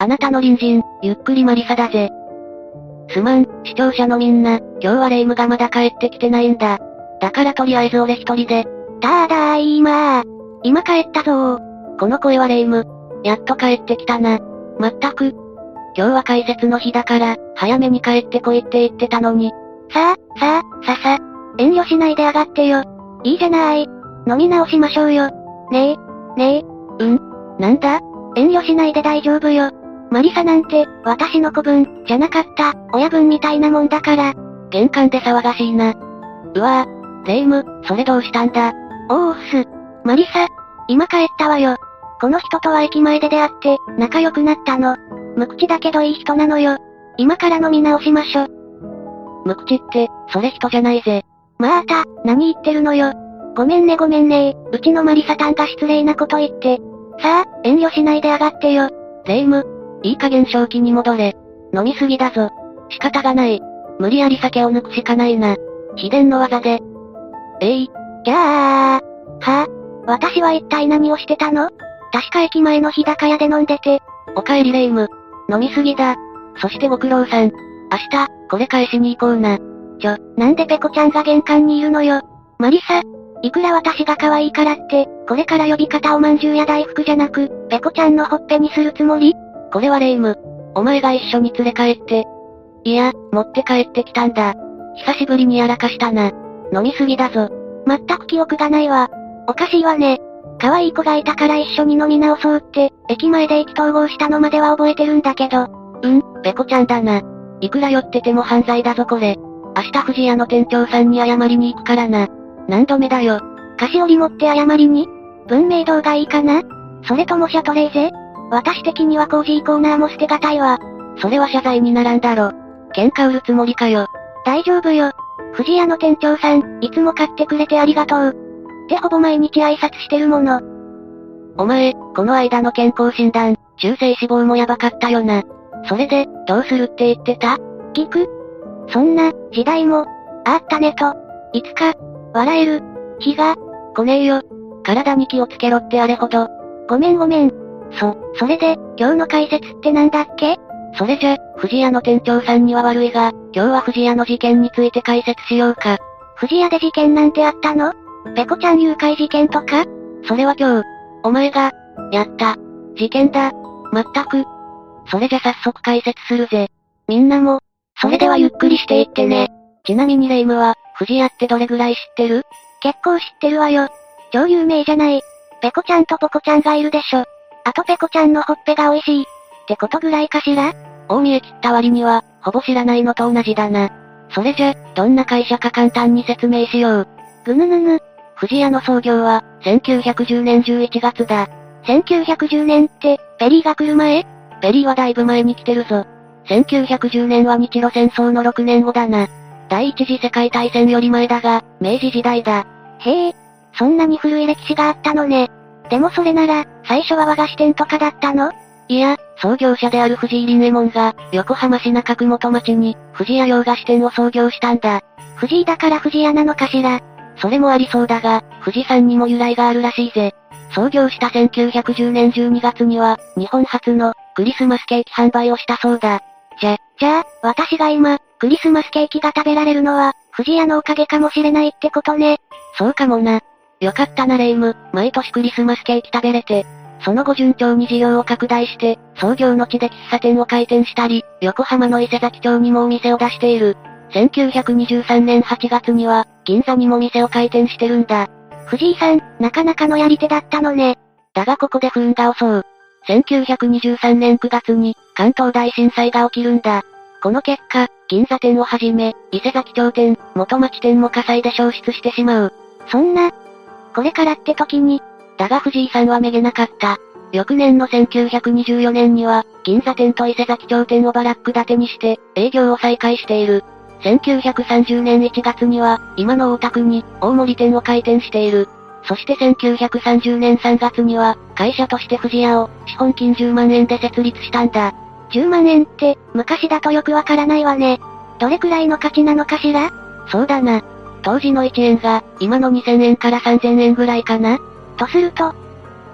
あなたの隣人、ゆっくりマリサだぜ。すまん、視聴者のみんな、今日はレイムがまだ帰ってきてないんだ。だからとりあえず俺一人で。だーだいまー。今帰ったぞー。この声はレイム。やっと帰ってきたな。まったく。今日は解説の日だから、早めに帰ってこいって言ってたのに。さあ、さあ、ささ。遠慮しないで上がってよ。いいじゃない。飲み直しましょうよ。ねえ、ねえ。うんなんだ？遠慮しないで大丈夫よ。マリサなんて、私の子分、じゃなかった、親分みたいなもんだから。玄関で騒がしいな。うわぁ、レイム、それどうしたんだ？おーっす。マリサ、今帰ったわよ。この人とは駅前で出会って、仲良くなったの。無口だけどいい人なのよ。今から飲み直しましょ。無口って、それ人じゃないぜ。また、何言ってるのよ。ごめんねごめんねうちのマリサタンが失礼なこと言って。さあ、遠慮しないで上がってよ。レイム、いい加減正気に戻れ。飲みすぎだぞ。仕方がない。無理やり酒を抜くしかないな。秘伝の技で。えい。じゃあ、はぁ、私は一体何をしてたの？確か駅前の日高屋で飲んでて。おかえりレイム。飲みすぎだ。そしてご苦労さん。明日、これ返しに行こうな。ちょ、なんでペコちゃんが玄関にいるのよ。マリサ、いくら私が可愛いからって、これから呼び方おまんじゅうや大福じゃなく、ペコちゃんのほっぺにするつもり？これはレイム。お前が一緒に連れ帰って。いや、持って帰ってきたんだ。久しぶりにやらかしたな。飲みすぎだぞ。全く記憶がないわ。おかしいわね。可愛い子がいたから一緒に飲み直そうって、駅前で意気投合したのまでは覚えてるんだけど。うん、ペコちゃんだな。いくら酔ってても犯罪だぞこれ。明日富士屋の店長さんに謝りに行くからな。何度目だよ。菓子折り持って謝りに？文明堂がいいかな？それともシャトレーゼ？私的にはコージーコーナーも捨てがたいわ。それは謝罪にならんだろ。喧嘩売るつもりかよ。大丈夫よ。富士屋の店長さん、いつも買ってくれてありがとう。ってほぼ毎日挨拶してるもの。お前、この間の健康診断、中性脂肪もやばかったよな。それで、どうするって言ってた？聞くそんな、時代も、あったねと。いつか、笑える、日が、来ねえよ。体に気をつけろってあれほど。ごめんごめん。そ、それで、今日の解説ってなんだっけ？それじゃ、富士屋の店長さんには悪いが、今日は富士屋の事件について解説しようか。富士屋で事件なんてあったの？ペコちゃん誘拐事件とか？それは今日、お前が、やった、事件だ。まったく。それじゃ早速解説するぜ。みんなも、それではゆっくりしていってね。ちなみにレイムは、富士屋ってどれぐらい知ってる？結構知ってるわよ。超有名じゃない。ペコちゃんとポコちゃんがいるでしょ。あとペコちゃんのほっぺが美味しい。ってことぐらいかしら？大見え切った割には、ほぼ知らないのと同じだな。それじゃ、どんな会社か簡単に説明しよう。ぐぬぬぬ。富士屋の創業は、1910年11月だ。1910年って、ペリーが来る前？ペリーはだいぶ前に来てるぞ。1910年は日露戦争の6年後だな。第一次世界大戦より前だが、明治時代だ。へえ、そんなに古い歴史があったのね。でもそれなら、最初は和菓子店とかだったの？いや、創業者である藤井林右衛門が、横浜市中区元町に、藤屋洋菓子店を創業したんだ。藤井だから藤屋なのかしら？それもありそうだが、富士山にも由来があるらしいぜ。創業した1910年12月には、日本初の、クリスマスケーキ販売をしたそうだ。じゃ、じゃあ、私が今、クリスマスケーキが食べられるのは、藤屋のおかげかもしれないってことね。そうかもな。よかったなレイム、毎年クリスマスケーキ食べれて。その後順調に事業を拡大して、創業の地で喫茶店を開店したり、横浜の伊勢崎町にもお店を出している。1923年8月には、銀座にも店を開店してるんだ。藤井さん、なかなかのやり手だったのね。だがここで不運が襲う。1923年9月に、関東大震災が起きるんだ。この結果、銀座店をはじめ、伊勢崎町店、元町店も火災で消失してしまう。そんな、これからって時に、だが藤井さんはめげなかった。翌年の1924年には、銀座店と伊勢崎町店をバラック建てにして、営業を再開している。1930年1月には、今の大田区に、大森店を開店している。そして1930年3月には、会社として藤屋を、資本金10万円で設立したんだ。10万円って、昔だとよくわからないわね。どれくらいの価値なのかしら？そうだな。当時の1円が、今の2000円から3000円ぐらいかな？とすると、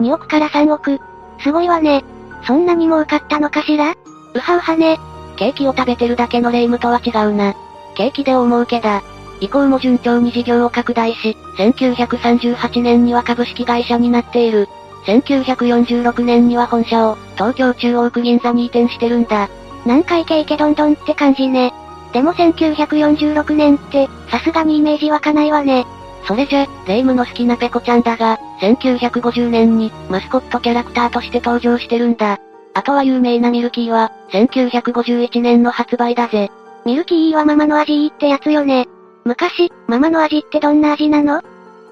2億から3億。すごいわね。そんなに儲かったのかしら？うはうはね。ケーキを食べてるだけの霊夢とは違うな。ケーキで大儲けだ。以降も順調に事業を拡大し、1938年には株式会社になっている。1946年には本社を、東京中央区銀座に移転してるんだ。南海イケどんどんって感じね。でも1946年って、さすがにイメージ湧かないわね。それじゃ、レイムの好きなペコちゃんだが、1950年に、マスコットキャラクターとして登場してるんだ。あとは有名なミルキーは、1951年の発売だぜ。ミルキーはママの味いいってやつよね。昔、ママの味ってどんな味なの？っ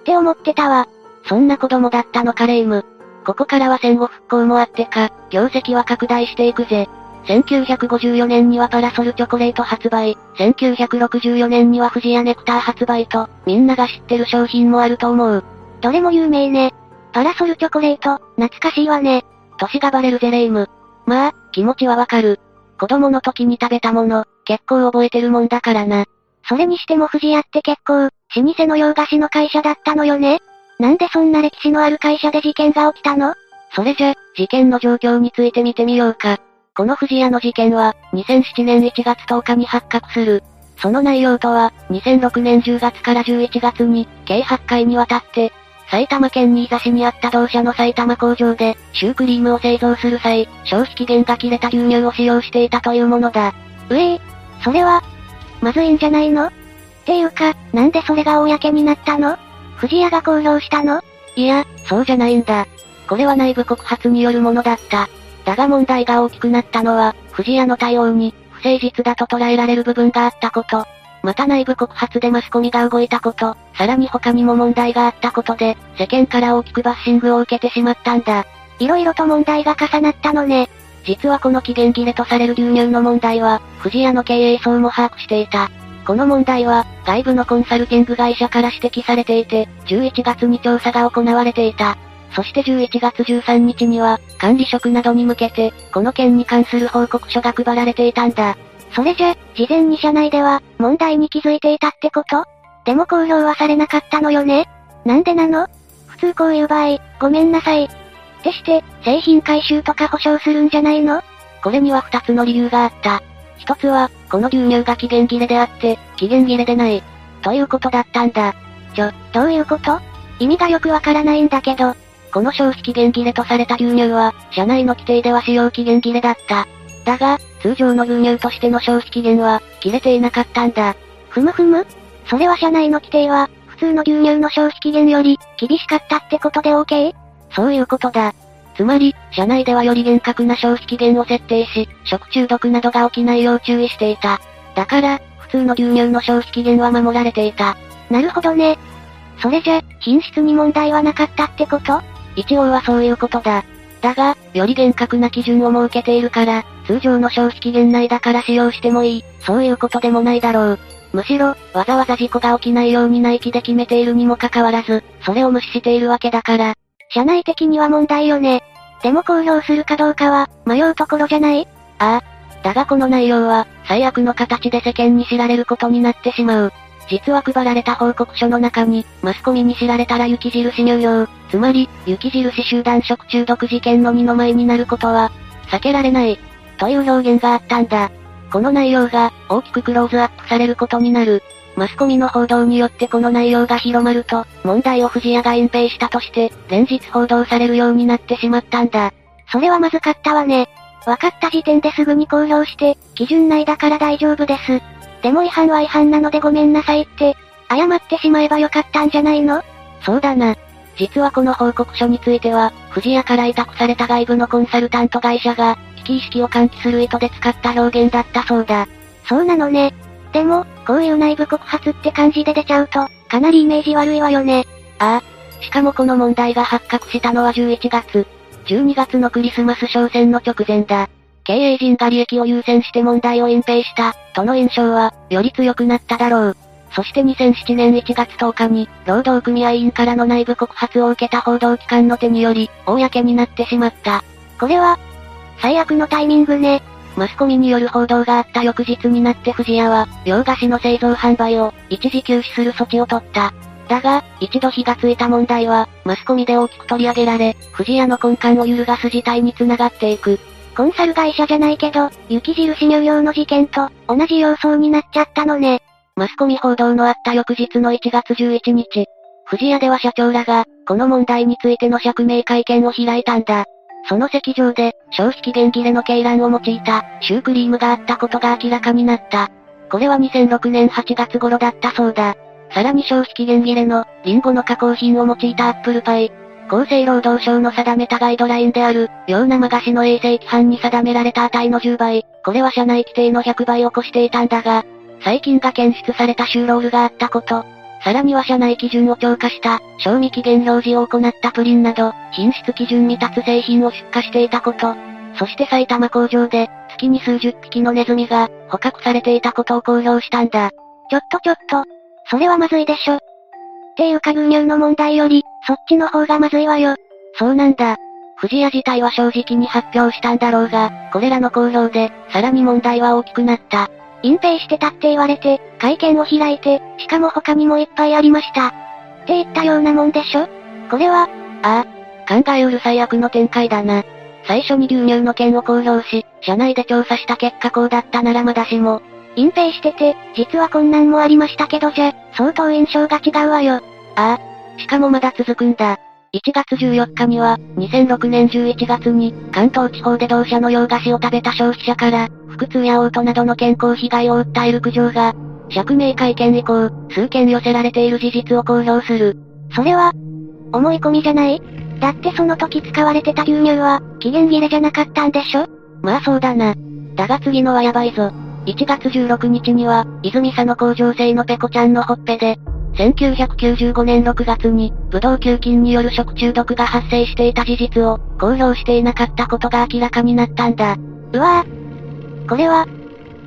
て思ってたわ。そんな子供だったのかレイム。ここからは戦後復興もあってか、業績は拡大していくぜ。1954年にはパラソルチョコレート発売、1964年には富士屋ネクター発売と、みんなが知ってる商品もあると思う。どれも有名ね。パラソルチョコレート、懐かしいわね。歳がバレるぜレイム。まあ、気持ちはわかる。子供の時に食べたもの、結構覚えてるもんだからな。それにしても富士屋って結構、老舗の洋菓子の会社だったのよね。なんでそんな歴史のある会社で事件が起きたの？それじゃ、事件の状況について見てみようか。この藤屋の事件は、2007年1月10日に発覚する。その内容とは、2006年10月から11月に、計8回にわたって、埼玉県新座市にあった同社の埼玉工場で、シュークリームを製造する際、消費期限が切れた牛乳を使用していたというものだ。うええそれは、まずいんじゃないの？っていうか、なんでそれが公になったの？藤屋が公表したの？いや、そうじゃないんだ。これは内部告発によるものだった。だが問題が大きくなったのは、藤屋の対応に、不誠実だと捉えられる部分があったこと。また内部告発でマスコミが動いたこと、さらに他にも問題があったことで、世間から大きくバッシングを受けてしまったんだ。色々と問題が重なったのね。実はこの期限切れとされる牛乳の問題は、藤屋の経営層も把握していた。この問題は、外部のコンサルティング会社から指摘されていて、11月に調査が行われていた。そして11月13日には、管理職などに向けて、この件に関する報告書が配られていたんだ。それじゃ、事前に社内では、問題に気づいていたってこと？でも公表はされなかったのよね？なんでなの？普通こういう場合、ごめんなさい。ってして、製品回収とか保証するんじゃないの？これには二つの理由があった。一つは、この牛乳が期限切れであって、期限切れでない。ということだったんだ。ちょ、どういうこと？意味がよくわからないんだけど、この消費期限切れとされた牛乳は、社内の規定では使用期限切れだった。だが、通常の牛乳としての消費期限は、切れていなかったんだ。ふむふむ？それは社内の規定は、普通の牛乳の消費期限より、厳しかったってことで OK? そういうことだ。つまり、社内ではより厳格な消費期限を設定し、食中毒などが起きないよう注意していた。だから、普通の牛乳の消費期限は守られていた。なるほどね。それじゃ、品質に問題はなかったってこと？一応はそういうことだ。だが、より厳格な基準を設けているから、通常の消費期限内だから使用してもいい、そういうことでもないだろう。むしろ、わざわざ事故が起きないように内規で決めているにもかかわらず、それを無視しているわけだから。社内的には問題よね。でも公表するかどうかは、迷うところじゃない？ああ。だがこの内容は、最悪の形で世間に知られることになってしまう。実は配られた報告書の中に、マスコミに知られたら雪印入用、つまり、雪印集団食中毒事件の二の舞になることは、避けられない、という表現があったんだ。この内容が、大きくクローズアップされることになる。マスコミの報道によってこの内容が広まると、問題を藤屋が隠蔽したとして、連日報道されるようになってしまったんだ。それはまずかったわね。分かった時点ですぐに公表して、基準内だから大丈夫です。でも違反は違反なのでごめんなさいって、謝ってしまえばよかったんじゃないの？そうだな。実はこの報告書については、藤屋から委託された外部のコンサルタント会社が、危機意識を喚起する意図で使った表現だったそうだ。そうなのね。でも、こういう内部告発って感じで出ちゃうと、かなりイメージ悪いわよね。ああ。しかもこの問題が発覚したのは11月。12月のクリスマス商戦の直前だ。経営陣が利益を優先して問題を隠蔽した、との印象は、より強くなっただろう。そして2007年1月10日に、労働組合員からの内部告発を受けた報道機関の手により、公になってしまった。これは、最悪のタイミングね。マスコミによる報道があった翌日になって藤屋は、洋菓子の製造販売を、一時休止する措置を取った。だが、一度火がついた問題は、マスコミで大きく取り上げられ、藤屋の根幹を揺るがす事態につながっていく。コンサル会社じゃないけど、雪印乳業の事件と、同じ様相になっちゃったのね。マスコミ報道のあった翌日の1月11日、藤屋では社長らが、この問題についての釈明会見を開いたんだ。その席上で、消費期限切れの鶏卵を用いた、シュークリームがあったことが明らかになった。これは2006年8月頃だったそうだ。さらに消費期限切れの、リンゴの加工品を用いたアップルパイ。厚生労働省の定めたガイドラインである、洋生菓子の衛生規範に定められた値の10倍、これは社内規定の100倍を超していたんだが、細菌が検出されたシューロールがあったこと、さらには社内基準を超過した、賞味期限表示を行ったプリンなど、品質基準未達製品を出荷していたこと、そして埼玉工場で、月に数十匹のネズミが、捕獲されていたことを公表したんだ。ちょっとちょっと、それはまずいでしょ。っていうか牛乳の問題より、そっちの方がまずいわよ。そうなんだ。藤屋自体は正直に発表したんだろうが、これらの公表で、さらに問題は大きくなった。隠蔽してたって言われて、会見を開いて、しかも他にもいっぱいありました。って言ったようなもんでしょ？これは、ああ、考えうる最悪の展開だな。最初に牛乳の件を公表し、社内で調査した結果こうだったならまだしも。隠蔽してて、実は困難もありましたけどじゃ、相当印象が違うわよ。ああ。しかもまだ続くんだ。1月14日には、2006年11月に、関東地方で同社の洋菓子を食べた消費者から、腹痛や嘔吐などの健康被害を訴える苦情が、釈明会見以降、数件寄せられている事実を公表する。それは、思い込みじゃない？だってその時使われてた牛乳は、期限切れじゃなかったんでしょ？まあそうだな。だが次のはやばいぞ。1月16日には、泉佐の工場製のペコちゃんのほっぺで、1995年6月に、ブドウ球菌による食中毒が発生していた事実を、公表していなかったことが明らかになったんだ。うわぁ。これは、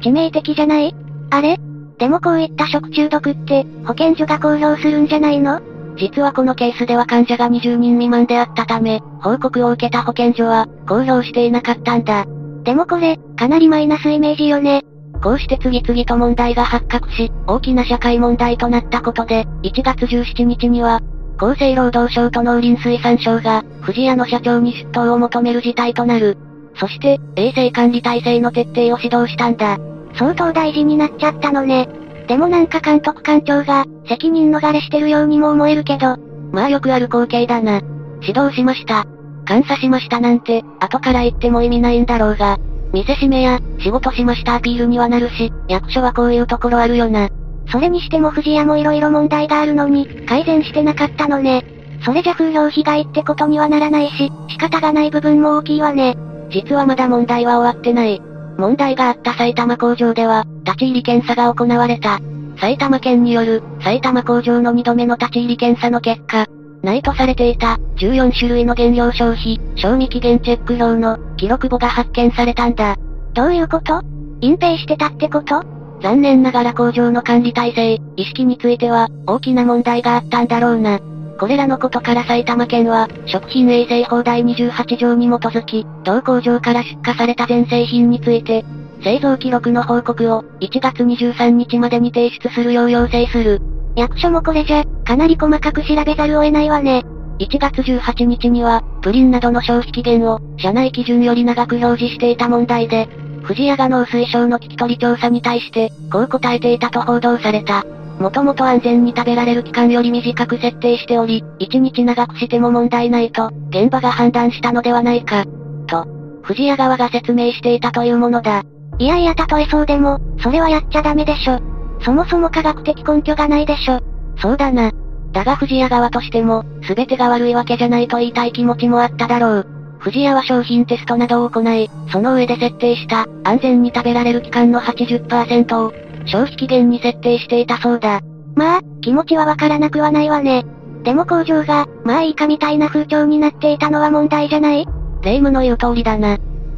致命的じゃない？あれ？でもこういった食中毒って、保健所が公表するんじゃないの？実はこのケースでは患者が20人未満であったため、報告を受けた保健所は、公表していなかったんだ。でもこれ、かなりマイナスイメージよね。こうして次々と問題が発覚し、大きな社会問題となったことで、1月17日には、厚生労働省と農林水産省が、藤屋の社長に出頭を求める事態となる。そして、衛生管理体制の徹底を指導したんだ。相当大事になっちゃったのね。でもなんか監督官庁が、責任逃れしてるようにも思えるけど。まあよくある光景だな。指導しました。監査しましたなんて、後から言っても意味ないんだろうが。見せしめや、仕事しましたアピールにはなるし、役所はこういうところあるよな。それにしても藤屋も色々問題があるのに、改善してなかったのね。それじゃ風評被害ってことにはならないし、仕方がない部分も大きいわね。実はまだ問題は終わってない。問題があった埼玉工場では、立ち入り検査が行われた。埼玉県による、埼玉工場の2度目の立ち入り検査の結果、ないとされていた、14種類の原料消費、賞味期限チェック表の、記録簿が発見されたんだ。どういうこと？隠蔽してたってこと？残念ながら工場の管理体制、意識については、大きな問題があったんだろうな。これらのことから埼玉県は、食品衛生法第28条に基づき、同工場から出荷された全製品について、製造記録の報告を、1月23日までに提出するよう要請する。役所もこれじゃ、かなり細かく調べざるを得ないわね。1月18日には、プリンなどの消費期限を、社内基準より長く表示していた問題で、藤屋が農水省の聞き取り調査に対して、こう答えていたと報道された。もともと安全に食べられる期間より短く設定しており、1日長くしても問題ないと、現場が判断したのではないか。と、藤屋側が説明していたというものだ。いやいや例えそうでも、それはやっちゃダメでしょ。そもそも科学的根拠がないでしょ。そうだな。だが藤屋側としても、すべてが悪いわけじゃないと言いたい気持ちもあっただろう。藤屋は商品テストなどを行い、その上で設定した、安全に食べられる期間の80%を、消費期限に設定していたそうだ。まあ、気持ちはわからなくはないわね。でも工場が、まあいいかみたいな風潮になっていたのは問題じゃない？霊夢の言う通りだな。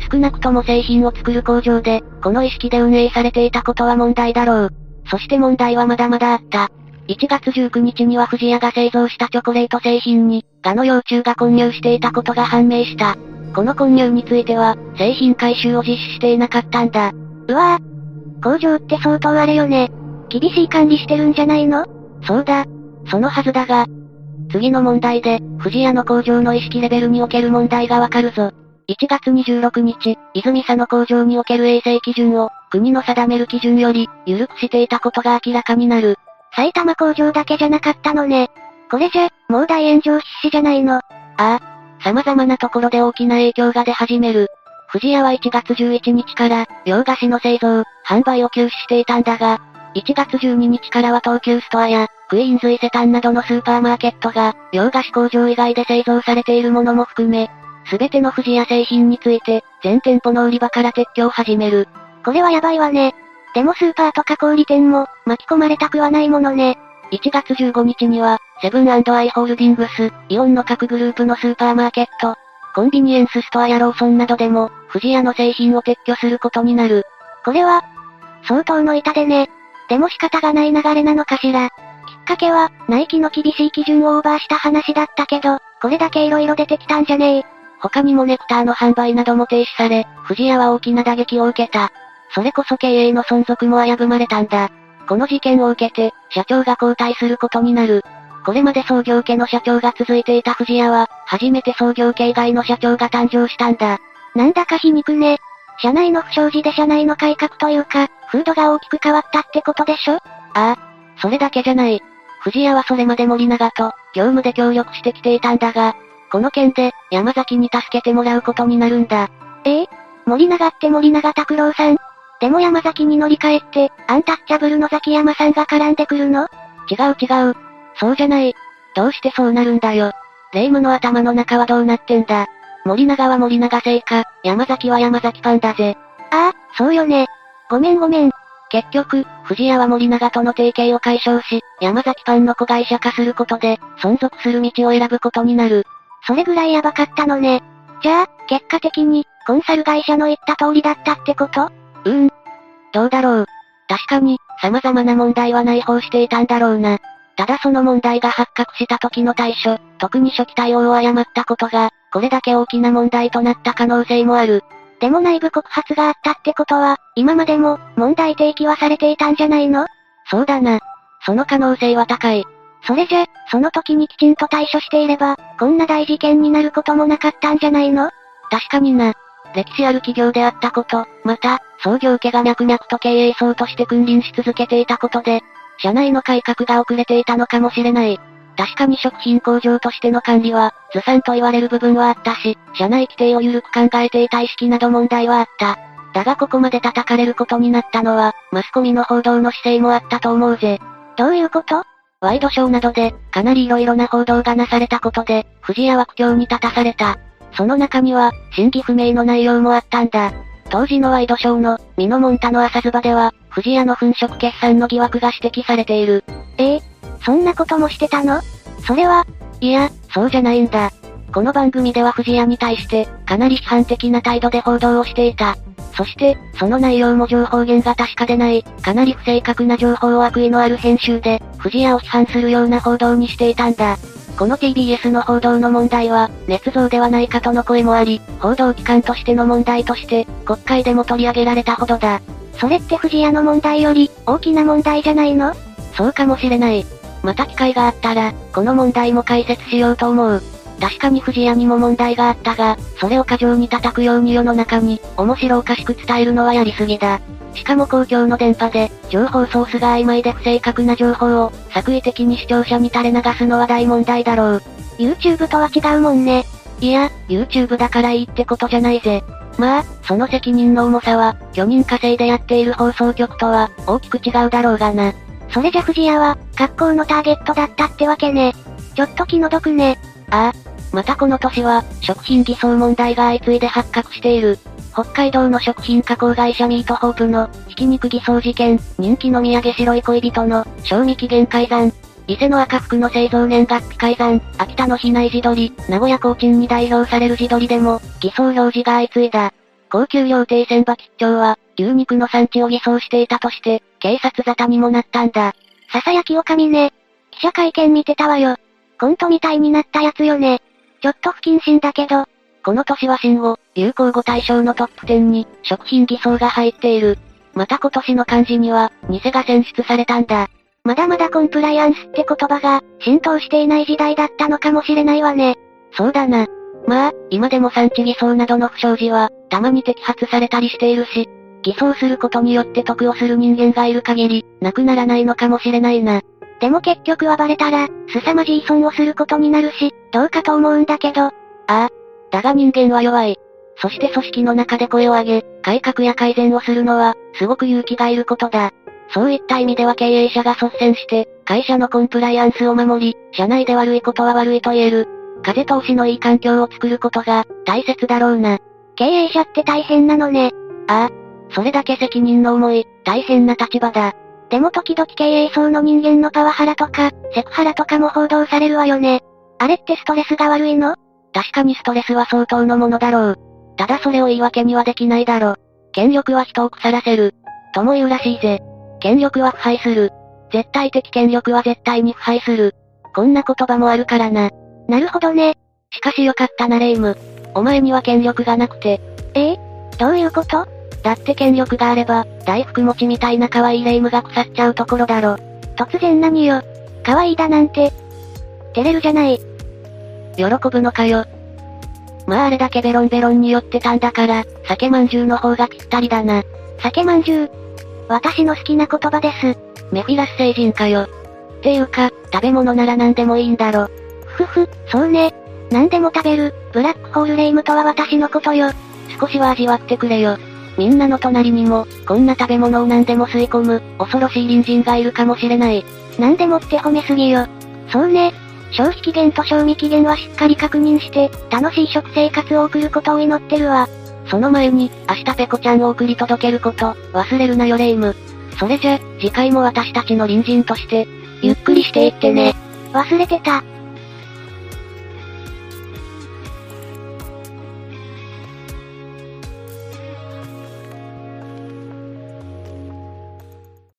少なくとも製品を作る工場で、この意識で運営されていたことは問題だろう。そして問題はまだまだあった。1月19日には藤屋が製造したチョコレート製品に、ガの幼虫が混入していたことが判明した。この混入については、製品回収を実施していなかったんだ。うわぁ。工場って相当あれよね。厳しい管理してるんじゃないの？そうだ。そのはずだが、次の問題で、藤屋の工場の意識レベルにおける問題がわかるぞ。1月26日、泉佐の工場における衛生基準を、国の定める基準より、緩くしていたことが明らかになる。埼玉工場だけじゃなかったのね。これじゃ、もう大炎上必至じゃないの。ああ。様々なところで大きな影響が出始める。藤屋は1月11日から、洋菓子の製造、販売を休止していたんだが、1月12日からは東急ストアや、クイーンズ伊勢丹などのスーパーマーケットが、洋菓子工場以外で製造されているものも含め、すべての藤屋製品について、全店舗の売り場から撤去を始める。これはやばいわね。でもスーパーとか小売店も、巻き込まれたくはないものね。1月15日には、セブンアイ・ホールディングス、イオンの各グループのスーパーマーケット、コンビニエンスストアやローソンなどでも、藤屋の製品を撤去することになる。これは、相当の痛手ね。でも仕方がない流れなのかしら。きっかけは、ナイキの厳しい基準をオーバーした話だったけど、これだけ色々出てきたんじゃねえ。他にもネクターの販売なども停止され、藤屋は大きな打撃を受けた。それこそ経営の存続も危ぶまれたんだ。この事件を受けて、社長が交代することになる。これまで創業家の社長が続いていた藤屋は、初めて創業家以外の社長が誕生したんだ。なんだか皮肉ね。社内の不祥事で社内の改革というか、風土が大きく変わったってことでしょ？ああ。それだけじゃない。藤屋はそれまで森永と、業務で協力してきていたんだが、この件で、山崎に助けてもらうことになるんだ。ええ？森永って森永拓郎さん？でも山崎に乗り換えって、アンタッチャブルのザキヤマさんが絡んでくるの？違う違う。そうじゃない。どうしてそうなるんだよ。霊夢の頭の中はどうなってんだ？森永は森永製か、山崎は山崎パンだぜ。ああ、そうよね。ごめんごめん。結局、藤屋は森永との提携を解消し、山崎パンの子会社化することで、存続する道を選ぶことになる。それぐらいヤバかったのね。じゃあ、結果的に、コンサル会社の言った通りだったってこと？うーん。どうだろう。確かに、様々な問題は内包していたんだろうな。ただその問題が発覚した時の対処、特に初期対応を誤ったことが、これだけ大きな問題となった可能性もある。でも内部告発があったってことは、今までも、問題提起はされていたんじゃないの？そうだな。その可能性は高い。それじゃ、その時にきちんと対処していれば、こんな大事件になることもなかったんじゃないの？確かにな。歴史ある企業であったこと、また、創業家が脈々と経営層として君臨し続けていたことで、社内の改革が遅れていたのかもしれない。確かに食品工場としての管理は、ずさんと言われる部分はあったし、社内規定を緩く考えていた意識など問題はあった。だがここまで叩かれることになったのは、マスコミの報道の姿勢もあったと思うぜ。どういうこと？ワイドショーなどで、かなり色々な報道がなされたことで、藤屋は苦境に立たされた。その中には、真偽不明の内容もあったんだ。当時のワイドショーの、ミノモンタの朝ズバでは、藤屋の粉飾決算の疑惑が指摘されている。ええそんなこともしてたの？それは、いや、そうじゃないんだ。この番組では藤屋に対して、かなり批判的な態度で報道をしていた。そして、その内容も情報源が確かでない、かなり不正確な情報を悪意のある編集で、藤屋を批判するような報道にしていたんだ。この TBS の報道の問題は、捏造ではないかとの声もあり、報道機関としての問題として、国会でも取り上げられたほどだ。それって藤屋の問題より、大きな問題じゃないの？そうかもしれない。また機会があったら、この問題も解説しようと思う。確かに藤屋にも問題があったが、それを過剰に叩くように世の中に、面白おかしく伝えるのはやりすぎだ。しかも公共の電波で、情報ソースが曖昧で不正確な情報を、作為的に視聴者に垂れ流すのは大問題だろう。YouTube とは違うもんね。いや、YouTube だからいいってことじゃないぜ。まあ、その責任の重さは、巨人稼いでやっている放送局とは、大きく違うだろうがな。それじゃ藤屋は、学校のターゲットだったってわけね。ちょっと気の毒ね。ああ。またこの年は、食品偽装問題が相次いで発覚している。北海道の食品加工会社ミートホープの、ひき肉偽装事件、人気の土産白い恋人の、賞味期限改ざん。伊勢の赤服の製造年月日改ざん、秋田の比内地鶏、名古屋コーチンに代表される地鶏でも、偽装表示が相次いだ。高級料亭千葉吉兆は、牛肉の産地を偽装していたとして、警察沙汰にもなったんだ。ささやきおかみね。記者会見見てたわよ。コントみたいになったやつよね。ちょっと不謹慎だけど。この年は新語、流行語大賞のトップ10に、食品偽装が入っている。また今年の漢字には、偽が選出されたんだ。まだまだコンプライアンスって言葉が、浸透していない時代だったのかもしれないわね。そうだな。まあ、今でも産地偽装などの不祥事は、たまに摘発されたりしているし、偽装することによって得をする人間がいる限り、なくならないのかもしれないな。でも結局はバレたら、凄まじい損をすることになるし、どうかと思うんだけど。ああ。だが人間は弱い。そして組織の中で声を上げ、改革や改善をするのは、すごく勇気がいることだ。そういった意味では経営者が率先して、会社のコンプライアンスを守り、社内で悪いことは悪いと言える。風通しのいい環境を作ることが、大切だろうな。経営者って大変なのね。ああ。それだけ責任の重い、大変な立場だ。でも時々経営層の人間のパワハラとか、セクハラとかも報道されるわよね。あれってストレスが悪いの？確かにストレスは相当のものだろう。ただそれを言い訳にはできないだろ。権力は人を腐らせる。とも言うらしいぜ。権力は腐敗する。絶対的権力は絶対に腐敗する。こんな言葉もあるからな。なるほどね。しかしよかったなレイム。お前には権力がなくて。ええ？どういうこと？だって権力があれば、大福持ちみたいな可愛いレイムが腐っちゃうところだろ。突然何よ。可愛いだなんて。照れるじゃない。喜ぶのかよ。まああれだけベロンベロンに酔ってたんだから、酒まんじゅうの方がぴったりだな。酒まんじゅう私の好きな言葉です。メフィラス星人かよ。っていうか、食べ物なら何でもいいんだろ。ふふ、そうね。何でも食べる、ブラックホールレイムとは私のことよ。少しは味わってくれよ。みんなの隣にも、こんな食べ物を何でも吸い込む、恐ろしい隣人がいるかもしれない。何でもって褒めすぎよ。そうね。消費期限と賞味期限はしっかり確認して、楽しい食生活を送ることを祈ってるわ。その前に、明日ペコちゃんを送り届けること、忘れるなよレイム。それじゃ、次回も私たちの隣人として、ゆっくりしていってね。忘れてた。